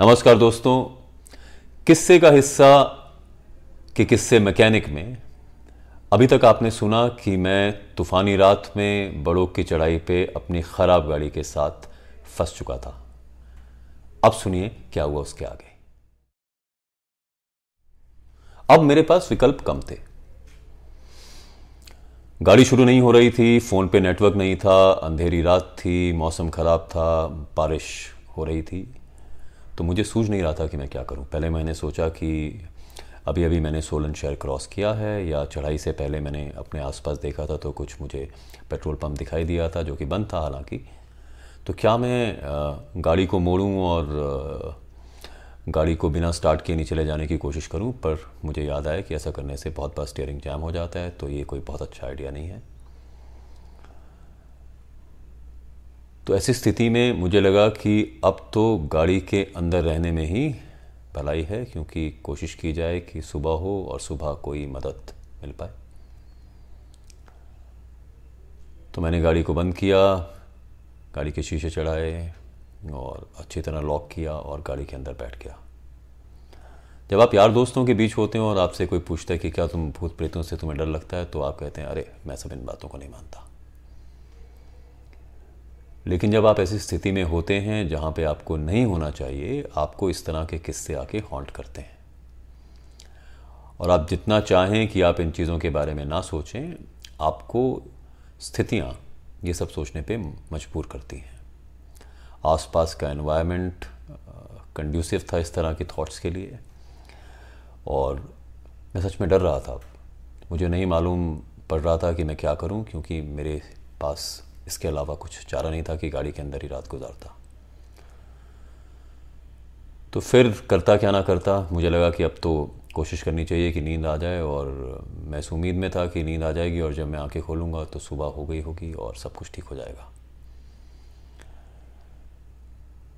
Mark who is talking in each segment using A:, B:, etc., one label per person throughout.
A: नमस्कार दोस्तों। किस्से का हिस्सा कि किस्से मैकेनिक में। अभी तक आपने सुना कि मैं तूफ़ानी रात में बड़ों की चढ़ाई पे अपनी ख़राब गाड़ी के साथ फंस चुका था। अब सुनिए क्या हुआ उसके आगे। अब मेरे पास विकल्प कम थे। गाड़ी शुरू नहीं हो रही थी, फ़ोन पे नेटवर्क नहीं था, अंधेरी रात थी, मौसम ख़राब था, बारिश हो रही थी। तो मुझे सूझ नहीं रहा था कि मैं क्या करूँ। पहले मैंने सोचा कि अभी अभी मैंने सोलन शहर क्रॉस किया है या चढ़ाई से पहले मैंने अपने आसपास देखा था तो कुछ मुझे पेट्रोल पंप दिखाई दिया था जो कि बंद था हालाँकि। तो क्या मैं गाड़ी को मोड़ूं और गाड़ी को बिना स्टार्ट किए नहीं चले जाने की कोशिश करूँ? पर मुझे याद आया कि ऐसा करने से बहुत बार स्टीयरिंग जैम हो जाता है तो ये कोई बहुत अच्छा आइडिया नहीं है। तो ऐसी स्थिति में मुझे लगा कि अब तो गाड़ी के अंदर रहने में ही भलाई है, क्योंकि कोशिश की जाए कि सुबह हो और सुबह कोई मदद मिल पाए। तो मैंने गाड़ी को बंद किया, गाड़ी के शीशे चढ़ाए और अच्छी तरह लॉक किया और गाड़ी के अंदर बैठ गया। जब आप यार दोस्तों के बीच होते हैं और आपसे कोई पूछता है कि क्या तुम भूत प्रेतों से तुम्हें डर लगता है तो आप कहते हैं, अरे, मैं सब इन बातों को नहीं मानता। लेकिन जब आप ऐसी स्थिति में होते हैं जहाँ पे आपको नहीं होना चाहिए, आपको इस तरह के किस्से आके हॉन्ट करते हैं। और आप जितना चाहें कि आप इन चीज़ों के बारे में ना सोचें, आपको स्थितियाँ ये सब सोचने पे मजबूर करती हैं। आसपास का एनवायरनमेंट कंड्यूसिव था इस तरह के थॉट्स के लिए। और मैं सच में डर रहा था। मुझे नहीं मालूम पड़ रहा था कि मैं क्या करूँ, क्योंकि मेरे पास इसके अलावा कुछ चारा नहीं था कि गाड़ी के अंदर ही रात गुजारता। तो फिर करता क्या ना करता, मुझे लगा कि अब तो कोशिश करनी चाहिए कि नींद आ जाए और मैं इस उम्मीद में था कि नींद आ जाएगी और जब मैं आँखें खोलूँगा तो सुबह हो गई होगी और सब कुछ ठीक हो जाएगा।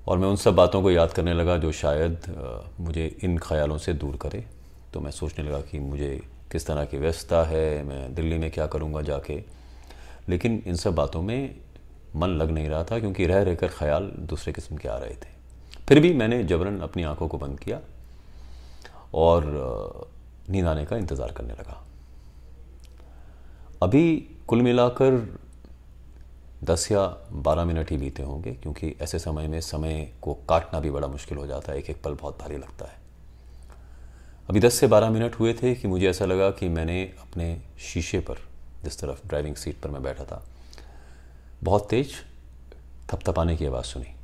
A: और मैं उन सब बातों को याद करने लगा जो शायद मुझे इन ख्यालों से दूर करे। तो मैं सोचने लगा कि मुझे किस तरह की व्यस्तता है, मैं दिल्ली में क्या करूँगा जाके? लेकिन इन सब बातों में मन लग नहीं रहा था क्योंकि रह रहकर ख्याल दूसरे किस्म के आ रहे थे। फिर भी मैंने जबरन अपनी आँखों को बंद किया और नींद आने का इंतज़ार करने लगा। अभी कुल मिलाकर दस या बारह मिनट ही बीते होंगे क्योंकि ऐसे समय में समय को काटना भी बड़ा मुश्किल हो जाता है एक एक पल बहुत भारी लगता है। अभी दस से बारह मिनट हुए थे कि मुझे ऐसा लगा कि मैंने अपने शीशे पर जिस तरफ़ ड्राइविंग सीट पर मैं बैठा था। बहुत तेज थपथपाने की आवाज़ सुनी।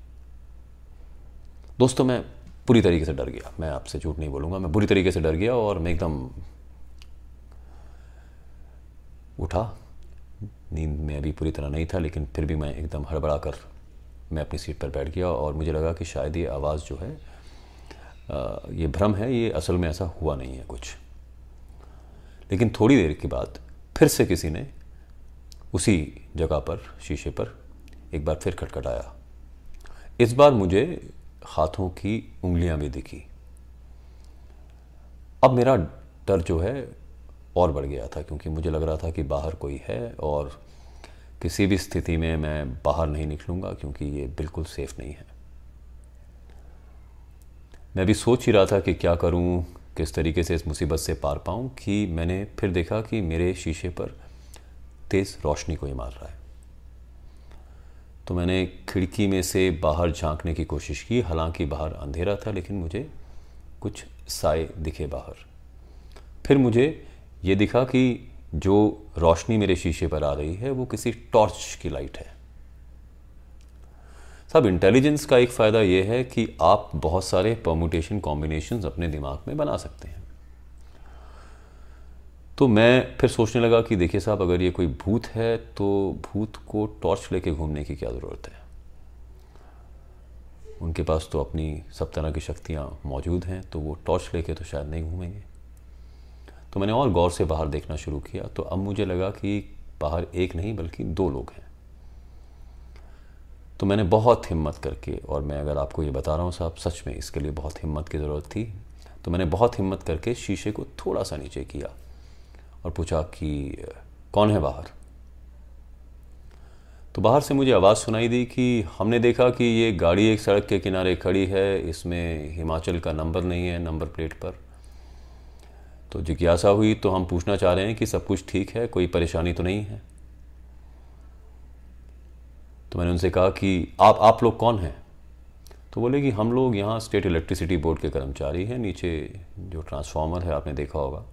A: दोस्तों, मैं पूरी तरीके से डर गया। मैं आपसे झूठ नहीं बोलूँगा, मैं बुरी तरीके से डर गया और मैं एकदम उठा। नींद में अभी पूरी तरह नहीं था, लेकिन फिर भी मैं एकदम हड़बड़ा कर मैं अपनी सीट पर बैठ गया और मुझे लगा कि शायद ये आवाज़ जो है ये भ्रम है, ये असल में ऐसा हुआ नहीं है कुछ। लेकिन थोड़ी देर के बाद फिर से किसी ने उसी जगह पर, शीशे पर, एक बार फिर खटखटाया। इस बार मुझे हाथों की उंगलियाँ भी दिखी। अब मेरा डर जो है और बढ़ गया था, क्योंकि मुझे लग रहा था कि बाहर कोई है और किसी भी स्थिति में मैं बाहर नहीं निकलूँगा, क्योंकि ये बिल्कुल सेफ़ नहीं है। मैं भी सोच ही रहा था कि क्या करूँ किस तरीके से इस मुसीबत से पार पाऊँ कि मैंने फिर देखा कि मेरे शीशे पर तेज़ रोशनी कोई मार रहा है। तो मैंने खिड़की में से बाहर झांकने की कोशिश की, हालाँकि बाहर अंधेरा था, लेकिन मुझे कुछ साए दिखे बाहर। फिर मुझे ये दिखा कि जो रोशनी मेरे शीशे पर आ रही है, वो किसी टॉर्च की लाइट है। सब इंटेलिजेंस का एक फ़ायदा यह है कि आप बहुत सारे परमुटेशन कॉम्बिनेशन अपने दिमाग में बना सकते हैं। तो मैं फिर सोचने लगा कि देखिए साहब, अगर ये कोई भूत है तो भूत को टॉर्च लेके घूमने की क्या ज़रूरत है? उनके पास तो अपनी सब तरह की शक्तियाँ मौजूद हैं तो वो टॉर्च लेके तो शायद नहीं घूमेंगे। तो मैंने और गौर से बाहर देखना शुरू किया तो अब मुझे लगा कि बाहर एक नहीं, बल्कि दो लोग हैं। तो मैंने बहुत हिम्मत करके, और मैं अगर आपको ये बता रहा हूँ साहब, सच में इसके लिए बहुत हिम्मत की ज़रूरत थी तो मैंने बहुत हिम्मत करके शीशे को थोड़ा सा नीचे किया और पूछा कि, कौन है बाहर? तो बाहर से मुझे आवाज़ सुनाई दी कि, हमने देखा कि ये गाड़ी एक सड़क के किनारे खड़ी है, इसमें हिमाचल का नंबर नहीं है, नंबर प्लेट पर। तो जिज्ञासा हुई तो हम पूछना चाह रहे हैं कि सब कुछ ठीक है, कोई परेशानी तो नहीं है? तो मैंने उनसे कहा कि आप आप लोग कौन हैं? तो बोले कि हम लोग यहाँ स्टेट इलेक्ट्रिसिटी बोर्ड के कर्मचारी हैं, नीचे जो ट्रांसफार्मर है, आपने देखा होगा।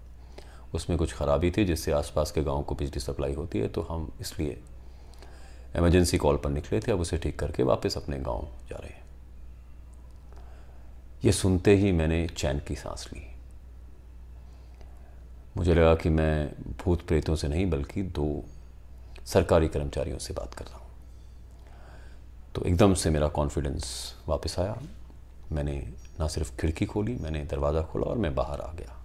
A: उसमें कुछ ख़राबी थी, जिससे आसपास के गाँव को बिजली सप्लाई होती है तो हम इसलिए इमरजेंसी कॉल पर निकले थे। अब उसे ठीक करके वापस अपने गाँव जा रहे हैं। ये सुनते ही मैंने चैन की सांस ली। मुझे लगा कि मैं भूत प्रेतों से नहीं, बल्कि दो सरकारी कर्मचारियों से बात कर रहा हूँ। तो एकदम से मेरा कॉन्फिडेंस वापस आया। मैंने ना सिर्फ़ खिड़की खोली, मैंने दरवाज़ा खोला और मैं बाहर आ गया।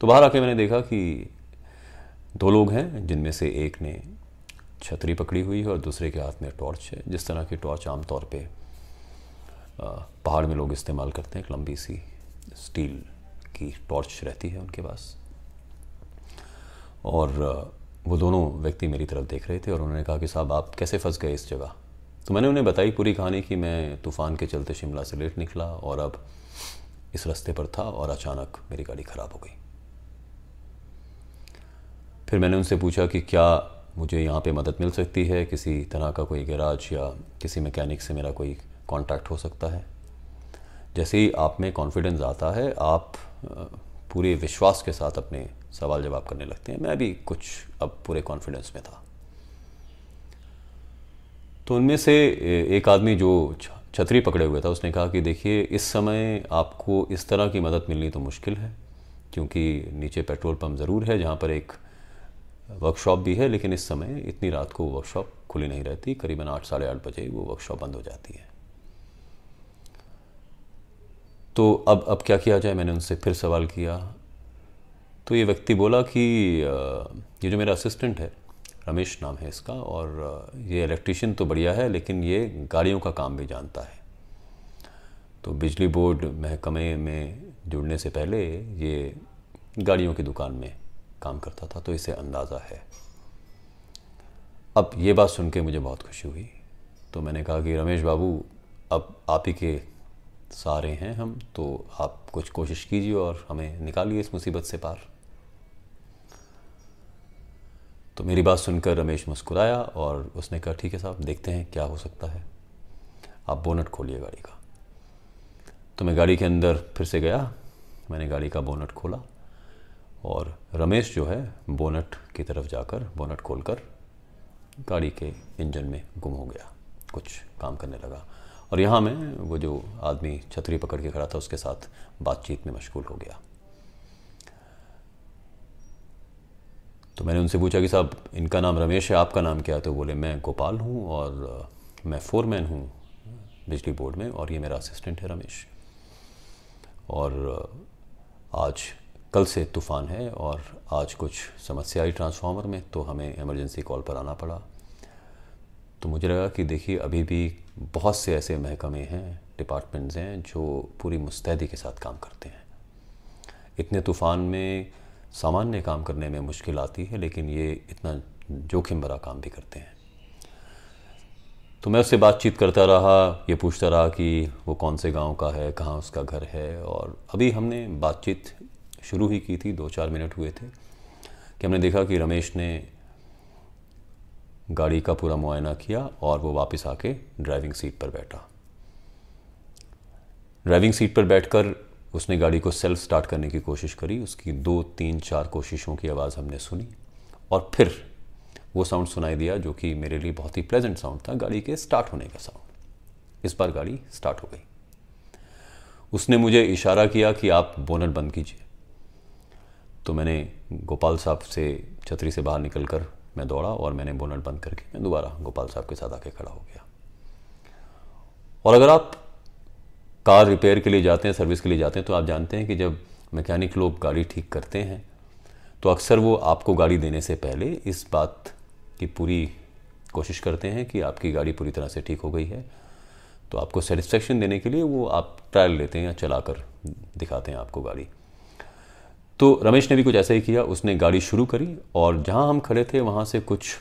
A: तो बाहर आके मैंने देखा कि दो लोग हैं, जिनमें से एक ने छतरी पकड़ी हुई है और दूसरे के हाथ में टॉर्च है। जिस तरह की टॉर्च आमतौर पे पहाड़ में लोग इस्तेमाल करते हैं, एक लंबी सी स्टील की टॉर्च रहती है उनके पास। और वो दोनों व्यक्ति मेरी तरफ़ देख रहे थे और उन्होंने कहा कि साहब, आप कैसे फंस गए इस जगह? तो मैंने उन्हें बताई पूरी कहानी कि मैं तूफ़ान के चलते शिमला से लेट निकला और अब इस रास्ते पर था और अचानक मेरी गाड़ी ख़राब हो गई। फिर मैंने उनसे पूछा कि क्या मुझे यहाँ पे मदद मिल सकती है? किसी तरह का कोई गैराज या किसी मैकेनिक से मेरा कोई कांटेक्ट हो सकता है? जैसे ही आप में कॉन्फिडेंस आता है, आप पूरे विश्वास के साथ अपने सवाल जवाब करने लगते हैं। मैं भी कुछ अब पूरे कॉन्फिडेंस में था। तो उनमें से एक आदमी जो छतरी पकड़े हुए था, उसने कहा कि देखिए, इस समय आपको इस तरह की मदद मिलनी तो मुश्किल है, क्योंकि नीचे पेट्रोल पंप ज़रूर है, जहाँ पर एक वर्कशॉप भी है, लेकिन इस समय इतनी रात को वर्कशॉप खुली नहीं रहती, करीबन आठ, साढ़े आठ बजे वो वर्कशॉप बंद हो जाती है। तो अब अब क्या किया जाए? मैंने उनसे फिर सवाल किया। तो ये व्यक्ति बोला कि ये जो मेरा असिस्टेंट है रमेश नाम है इसका, और ये इलेक्ट्रिशियन तो बढ़िया है, लेकिन ये गाड़ियों का काम भी जानता है। तो बिजली बोर्ड महकमे में जुड़ने से पहले ये गाड़ियों की दुकान में काम करता था तो इसे अंदाज़ा है। अब ये बात सुन के मुझे बहुत खुशी हुई। तो मैंने कहा कि रमेश बाबू, अब आप ही के सारे हैं हम तो आप कुछ कोशिश कीजिए और हमें निकालिए इस मुसीबत से पार तो मेरी बात सुनकर रमेश मुस्कुराया और उसने कहा, ठीक है साहब, देखते हैं क्या हो सकता है। आप बोनट खोलिए गाड़ी का। तो मैं गाड़ी के अंदर फिर से गया। मैंने गाड़ी का बोनट खोला और रमेश जो है, बोनट की तरफ़ जाकर, बोनट खोलकर गाड़ी के इंजन में गुम हो गया। कुछ काम करने लगा। और यहाँ मैं, वो जो आदमी छतरी पकड़ के खड़ा था, उसके साथ बातचीत में मशगूल हो गया। तो मैंने उनसे पूछा कि साहब, इनका नाम रमेश है, आपका नाम क्या? है तो बोले, मैं गोपाल हूँ और मैं फोरमैन हूँ बिजली बोर्ड में और ये मेरा असिस्टेंट है रमेश। और आज कल से तूफ़ान है और आज कुछ समस्या आई ट्रांसफार्मर में तो हमें इमरजेंसी कॉल पर आना पड़ा। तो मुझे लगा कि देखिए, अभी भी बहुत से ऐसे महकमे हैं, डिपार्टमेंट्स हैं, जो पूरी मुस्तैदी के साथ काम करते हैं। इतने तूफ़ान में सामान्य काम करने में मुश्किल आती है, लेकिन ये इतना जोखिम भरा काम भी करते हैं। तो मैं उससे बातचीत करता रहा, ये पूछता रहा कि वो कौन से गाँव का है, कहाँ उसका घर है, और अभी हमने बातचीत शुरू ही की थी दो चार मिनट हुए थे, कि हमने देखा कि रमेश ने गाड़ी का पूरा मुआयना किया और वो वापस आके ड्राइविंग सीट पर बैठा। ड्राइविंग सीट पर बैठकर उसने गाड़ी को सेल्फ स्टार्ट करने की कोशिश करी। उसकी दो, तीन, चार कोशिशों की आवाज़ हमने सुनी और फिर वो साउंड सुनाई दिया जो कि मेरे लिए बहुत ही प्लेजेंट साउंड था, गाड़ी के स्टार्ट होने का साउंड इस बार गाड़ी स्टार्ट हो गई। उसने मुझे इशारा किया कि आप बोनट बंद कीजिए। तो मैंने गोपाल साहब से छतरी से बाहर निकल कर मैं दौड़ा और मैंने बोनट बंद करके मैं दोबारा गोपाल साहब के साथ आके खड़ा हो गया। और अगर आप कार रिपेयर के लिए जाते हैं, सर्विस के लिए जाते हैं तो आप जानते हैं कि जब मैकेनिक लोग गाड़ी ठीक करते हैं तो अक्सर वो आपको गाड़ी देने से पहले इस बात की पूरी कोशिश करते हैं कि आपकी गाड़ी पूरी तरह से ठीक हो गई है। तो आपको सेटिस्फेक्शन देने के लिए वो आप ट्रायल लेते हैं या चला कर दिखाते हैं आपको गाड़ी। तो रमेश ने भी कुछ ऐसा ही किया, उसने गाड़ी शुरू करी और जहाँ हम खड़े थे वहाँ से कुछ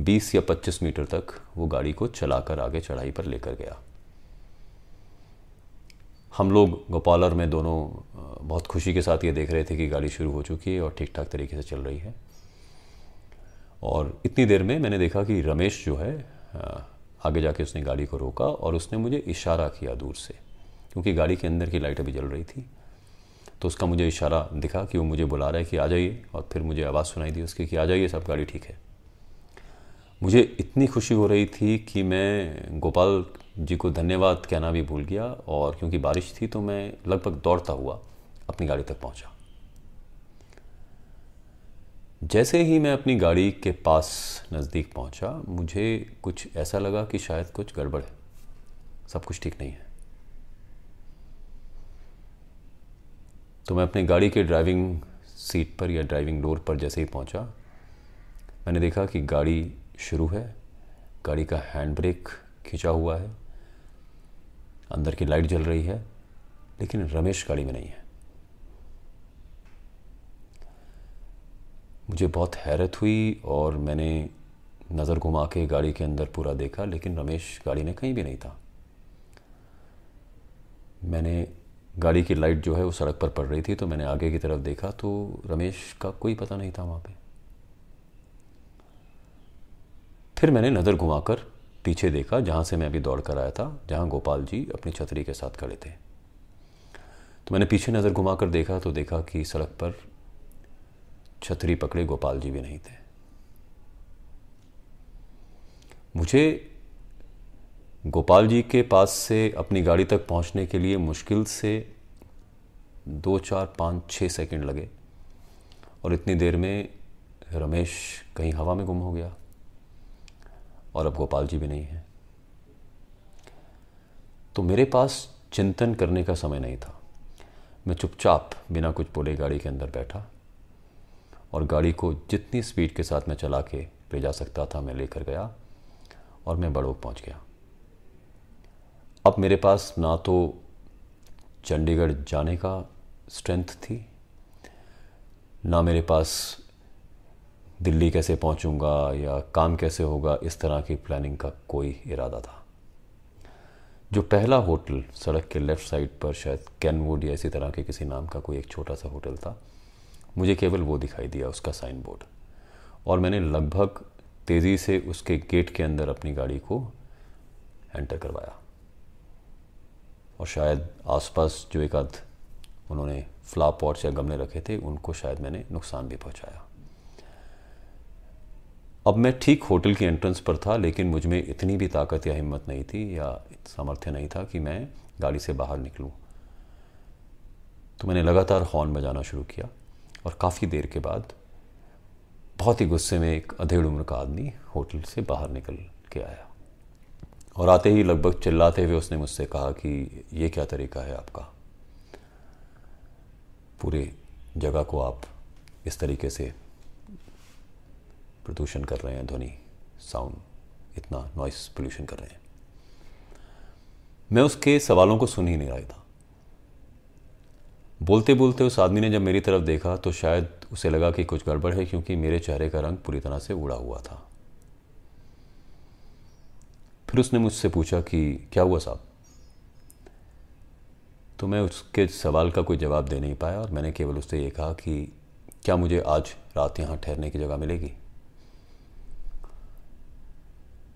A: 20 या 25 मीटर तक वो गाड़ी को चलाकर आगे चढ़ाई पर लेकर गया। हम लोग गोपालर में दोनों बहुत खुशी के साथ ये देख रहे थे कि गाड़ी शुरू हो चुकी है और ठीक ठाक तरीके से चल रही है। और इतनी देर में मैंने देखा कि रमेश जो है आगे जाके उसने गाड़ी को रोका और उसने मुझे इशारा किया दूर से, क्योंकि गाड़ी के अंदर की लाइट अभी जल रही थी। तो उसका मुझे इशारा दिखा कि वो मुझे बुला रहा है कि आ जाइए और फिर मुझे आवाज़ सुनाई दी उसकी कि आ जाइए, सब गाड़ी ठीक है। मुझे इतनी खुशी हो रही थी कि मैं गोपाल जी को धन्यवाद कहना भी भूल गया और क्योंकि बारिश थी तो मैं लगभग दौड़ता हुआ अपनी गाड़ी तक पहुँचा। जैसे ही मैं अपनी गाड़ी के पास नज़दीक पहुँचा, मुझे कुछ ऐसा लगा कि शायद कुछ गड़बड़ है। सब कुछ ठीक नहीं है। तो मैं अपनी गाड़ी के ड्राइविंग सीट पर या ड्राइविंग डोर पर जैसे ही पहुँचा, मैंने देखा कि गाड़ी शुरू है, गाड़ी का हैंड ब्रेक खिंचा हुआ है। अंदर की लाइट जल रही है, लेकिन रमेश गाड़ी में नहीं है। मुझे बहुत हैरत हुई और मैंने नज़र घुमा के गाड़ी के अंदर पूरा देखा, लेकिन रमेश गाड़ी में कहीं भी नहीं था। मैंने गाड़ी की लाइट जो है वो सड़क पर पड़ रही थी तो मैंने आगे की तरफ़ देखा तो रमेश का कोई पता नहीं था वहाँ पे। फिर मैंने नज़र घुमाकर पीछे देखा जहाँ से मैं अभी दौड़ कर आया था, जहाँ गोपाल जी अपनी छतरी के साथ खड़े थे। तो मैंने पीछे नज़र घुमा कर देखा तो देखा कि सड़क पर छतरी पकड़े गोपाल जी भी नहीं थे। मुझे गोपाल जी के पास से अपनी गाड़ी तक पहुँचने के लिए मुश्किल से दो, चार, पाँच छः सेकंड लगे, और इतनी देर में रमेश कहीं हवा में गुम हो गया। और अब गोपाल जी भी नहीं है। तो मेरे पास चिंतन करने का समय नहीं था। मैं चुपचाप बिना कुछ बोले गाड़ी के अंदर बैठा और गाड़ी को जितनी स्पीड के साथ मैं चला के ले जा सकता था, मैं लेकर गया और मैं बड़ोक पहुँच गया। अब मेरे पास ना तो चंडीगढ़ जाने का स्ट्रेंथ थी, ना मेरे पास दिल्ली कैसे पहुंचूँगा या काम कैसे होगा, इस तरह की प्लानिंग का कोई इरादा था। जो पहला होटल सड़क के लेफ़्ट साइड पर शायद कैनवुड या इसी तरह के किसी नाम का कोई एक छोटा सा होटल था, मुझे केवल वो दिखाई दिया, उसका साइन बोर्ड और मैंने लगभग तेज़ी से उसके गेट के अंदर अपनी गाड़ी को एंटर करवाया। और शायद आसपास जो एक आध उन्होंने फ्लावर पॉट्स या गमले रखे थे, उनको शायद मैंने नुकसान भी पहुँचाया। अब मैं ठीक होटल की एंट्रेंस पर था, लेकिन मुझमें इतनी भी ताकत या हिम्मत नहीं थी या सामर्थ्य नहीं था कि मैं गाड़ी से बाहर निकलूं। तो मैंने लगातार हॉर्न बजाना शुरू किया और काफ़ी देर के बाद बहुत ही गुस्से में एक अधेड़ उम्र का आदमी होटल से बाहर निकल के आया। और आते ही लगभग चिल्लाते हुए उसने मुझसे कहा कि ये क्या तरीका है आपका? पूरे जगह को आप इस तरीके से प्रदूषण कर रहे हैं, ध्वनि साउंड इतना नॉइस पोल्यूशन कर रहे हैं। मैं उसके सवालों को सुन ही नहीं रहा था। बोलते बोलते उस आदमी ने जब मेरी तरफ़ देखा तो शायद उसे लगा कि कुछ गड़बड़ है, क्योंकि मेरे चेहरे का रंग पूरी तरह से उड़ा हुआ था। फिर उसने मुझसे पूछा कि, क्या हुआ साहब? तो मैं उसके सवाल का कोई जवाब दे नहीं पाया, और मैंने केवल उससे ये कहा कि, क्या मुझे आज रात यहाँ ठहरने की जगह मिलेगी?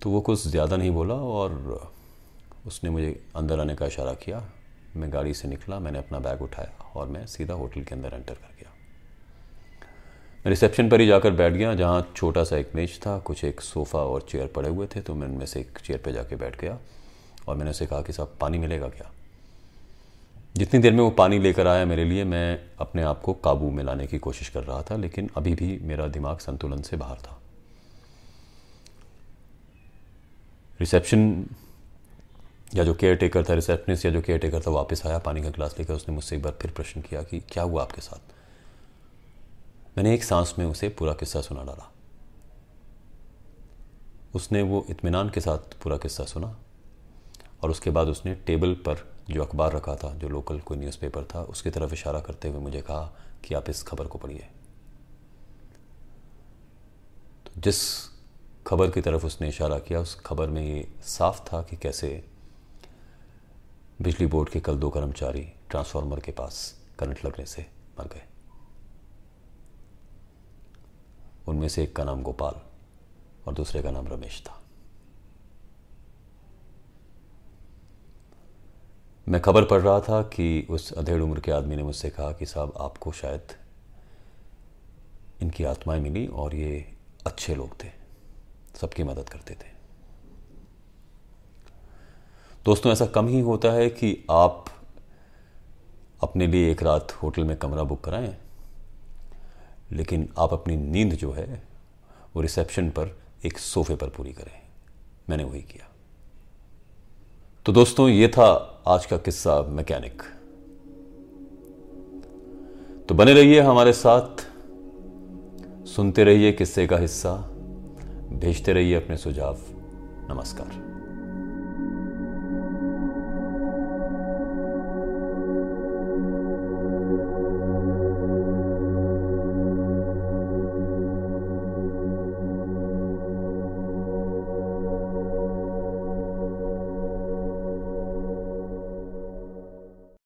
A: तो वो कुछ ज़्यादा नहीं बोला और उसने मुझे अंदर आने का इशारा किया। मैं गाड़ी से निकला, मैंने अपना बैग उठाया और मैं सीधा होटल के अंदर एंटर कर गया। मैं रिसेप्शन पर ही जाकर बैठ गया, जहाँ छोटा सा एक मेज था, कुछ एक सोफ़ा और चेयर पड़े हुए थे तो मैं उनमें से एक चेयर पर जाके बैठ गया और मैंने उसे कहा कि साहब, पानी मिलेगा क्या? जितनी देर में वो पानी लेकर आया मेरे लिए, मैं अपने आप को काबू में लाने की कोशिश कर रहा था, लेकिन अभी भी मेरा दिमाग संतुलन से बाहर था। रिसेप्शन या जो केयर टेकर था रिसेप्शनिस्ट या जो केयर टेकर था वापस आया, पानी का गिलास लेकर उसने मुझसे एक बार फिर प्रश्न किया कि क्या हुआ आपके साथ? मैंने एक सांस में उसे पूरा किस्सा सुना डाला। उसने वो इत्मीनान के साथ पूरा किस्सा सुना और उसके बाद उसने टेबल पर जो अखबार रखा था, जो लोकल कोई न्यूज़पेपर था, उसकी तरफ़ इशारा करते हुए मुझे कहा कि आप इस खबर को पढ़िए। तो जिस खबर की तरफ़ उसने इशारा किया, उस खबर में ये साफ़ था कि कैसे बिजली बोर्ड के कल दो कर्मचारी ट्रांसफार्मर के पास करंट लगने से मर गए। उनमें से एक का नाम गोपाल और दूसरे का नाम रमेश था। मैं खबर पढ़ रहा था कि उस अधेड़ उम्र के आदमी ने मुझसे कहा कि साहब, आपको शायद इनकी आत्माएँ मिली और ये अच्छे लोग थे। सबकी मदद करते थे। दोस्तों, ऐसा कम ही होता है कि आप अपने लिए एक रात होटल में कमरा बुक कराएँ, लेकिन आप अपनी नींद जो है, वो रिसेप्शन पर एक सोफे पर पूरी करें। मैंने वही किया। तो दोस्तों, ये था आज का किस्सा मैकेनिक। तो बने रहिए हमारे साथ, सुनते रहिए किस्से का हिस्सा। भेजते रहिए अपने सुझाव। नमस्कार।